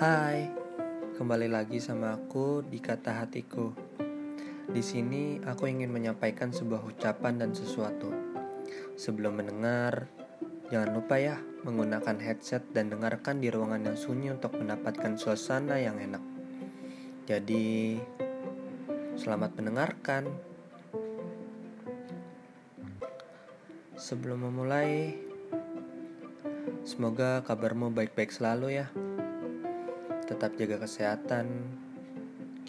Hai, kembali lagi sama aku di kata hatiku. Di sini aku ingin menyampaikan sebuah ucapan dan sesuatu. Sebelum mendengar, jangan lupa ya menggunakan headset dan dengarkan di ruangan yang sunyi untuk mendapatkan suasana yang enak. Jadi, selamat mendengarkan. Sebelum memulai, semoga kabarmu baik-baik selalu ya tetap jaga kesehatan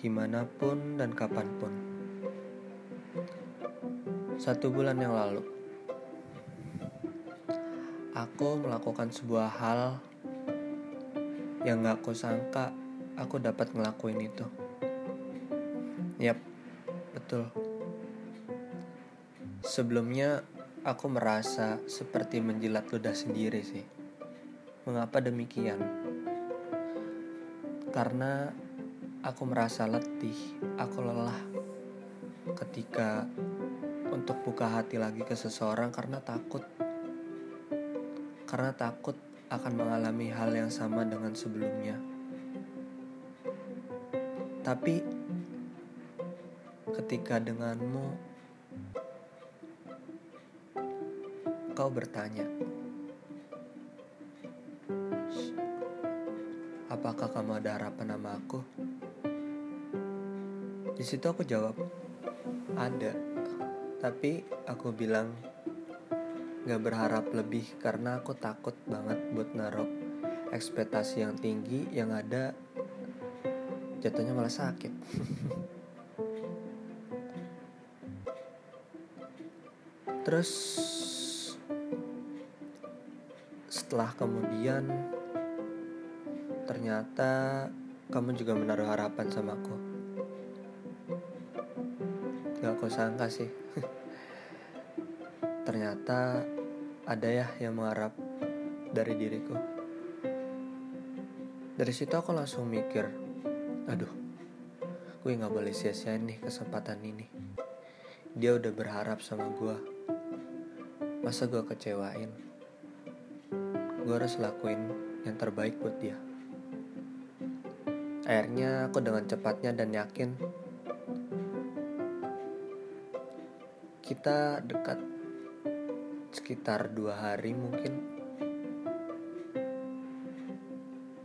gimana pun dan kapan pun. Satu bulan yang lalu, aku melakukan sebuah hal yang gak aku sangka aku dapat ngelakuin itu. Yap, betul. Sebelumnya, aku merasa seperti menjilat ludah sendiri sih. Mengapa demikian? Karena aku merasa letih, aku lelah ketika untuk buka hati lagi ke seseorang karena takut. Karena takut akan mengalami hal yang sama dengan sebelumnya. Tapi ketika denganmu kau bertanya, apakah kamu ada harapan sama aku? Di situ aku jawab, ada. Tapi aku bilang gak berharap lebih karena aku takut banget buat naruh ekspektasi yang tinggi yang ada jatuhnya malah sakit. Terus setelah kemudian ternyata kamu juga menaruh harapan sama aku. Gak aku sangka sih. ternyata ada ya yang mengharap dari diriku. Dari situ aku langsung mikir, aduh, gue gak boleh sia-siain nih kesempatan ini. Dia udah berharap sama gue. Masa gue kecewain? Gue harus lakuin yang terbaik buat dia. Akhirnya aku dengan cepatnya dan yakin kita dekat sekitar dua hari mungkin.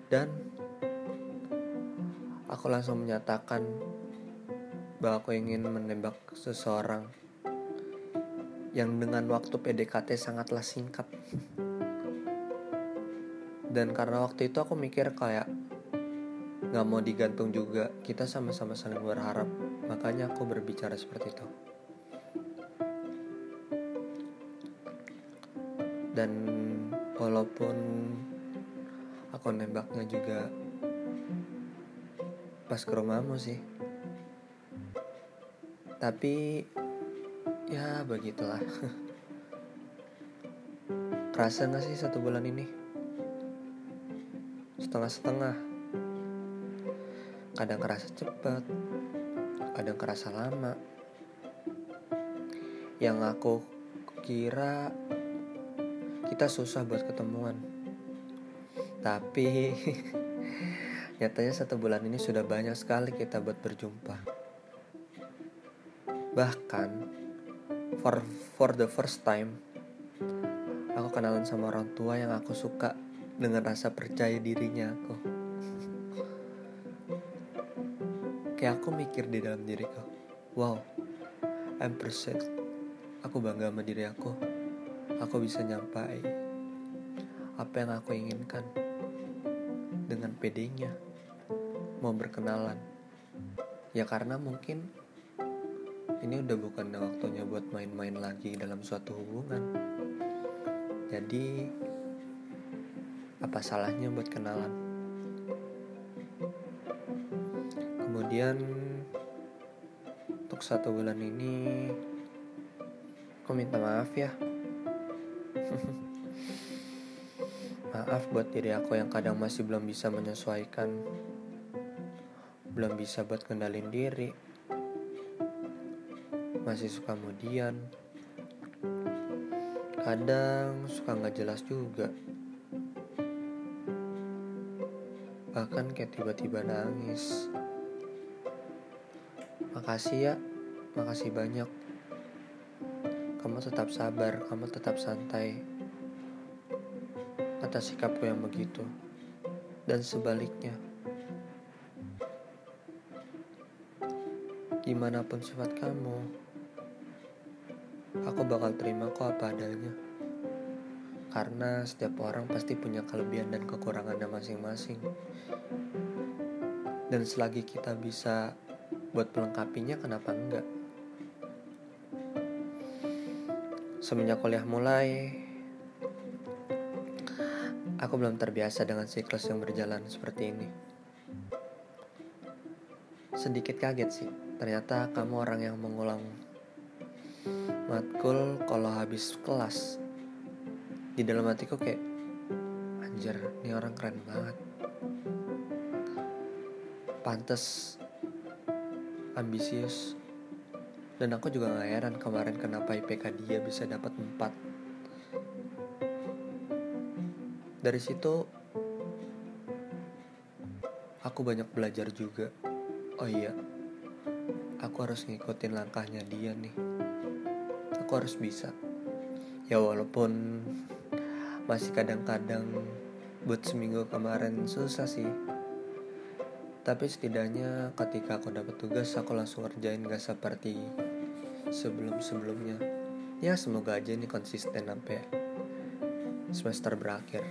Dan aku langsung menyatakan bahwa aku ingin menembak seseorang yang dengan waktu PDKT sangatlah singkat. Dan karena waktu itu aku mikir kayak nggak mau digantung juga. Kita sama-sama saling berharap. Makanya aku berbicara seperti itu. Dan walaupun aku nembaknya juga pas ke rumahmu sih. Tapi ya begitulah. Kerasa gak sih satu bulan ini? Setengah-setengah kadang kerasa cepat kadang kerasa lama. Yang aku kira kita susah buat ketemuan. Tapi nyatanya satu bulan ini sudah banyak sekali kita buat berjumpa. Bahkan for for the first time aku kenalan sama orang tua yang aku suka dengan rasa percaya dirinya aku kayak aku mikir di dalam diriku wow I'm percent aku bangga sama diri aku. Aku bisa nyampai apa yang aku inginkan dengan pedenya mau berkenalan. Ya karena mungkin ini udah bukan waktunya buat main-main lagi dalam suatu hubungan. Jadi apa salahnya buat kenalan kemudian untuk satu bulan ini aku minta maaf ya. Maaf buat diri aku yang kadang masih belum bisa menyesuaikan. Belum bisa buat kendalin diri. Masih suka kemudian kadang suka nggak jelas juga. Bahkan kayak tiba-tiba nangis. Makasih ya, makasih banyak. Kamu tetap sabar, kamu tetap santai atas sikapku yang begitu, dan sebaliknya. Gimana pun sifat kamu, aku bakal terima kok apa adanya. Karena setiap orang pasti punya kelebihan dan kekurangannya masing-masing. Dan selagi kita bisa buat melengkapinya, kenapa enggak? Semenjak kuliah mulai, aku belum terbiasa dengan siklus yang berjalan seperti ini. Sedikit kaget sih, ternyata kamu orang yang mengulang matkul kalau habis kelas. Di dalam hatiku kayak, anjir, ini orang keren banget. Pantes, ambisius, dan aku juga gak heran kemarin kenapa IPK dia bisa dapat 4. Dari situ, aku banyak belajar juga. Oh iya, aku harus ngikutin langkahnya dia nih. Aku harus bisa. Ya walaupun masih kadang-kadang buat seminggu kemarin susah sih. Tapi setidaknya ketika aku dapat tugas aku langsung ngerjain gak seperti sebelum-sebelumnya. Ya semoga aja ini konsisten sampai semester berakhir.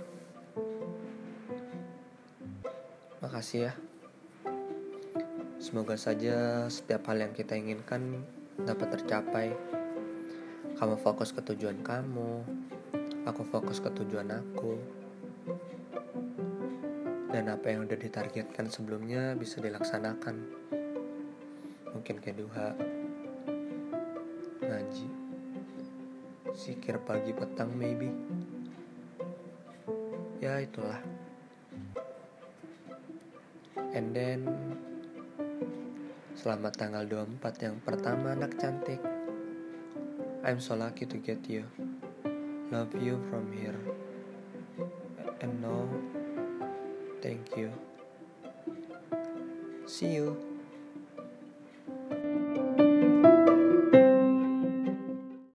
Makasih ya. Semoga saja setiap hal yang kita inginkan dapat tercapai. Kamu fokus ke tujuan kamu, aku fokus ke tujuan aku. Dan apa yang udah ditargetkan sebelumnya bisa dilaksanakan. Mungkin kayak duha, ngaji, sikir pagi petang maybe. Ya itulah. And then Selamat tanggal 24 yang pertama anak cantik. I'm so lucky to get you. Love you from here. And now, Thank you. See you.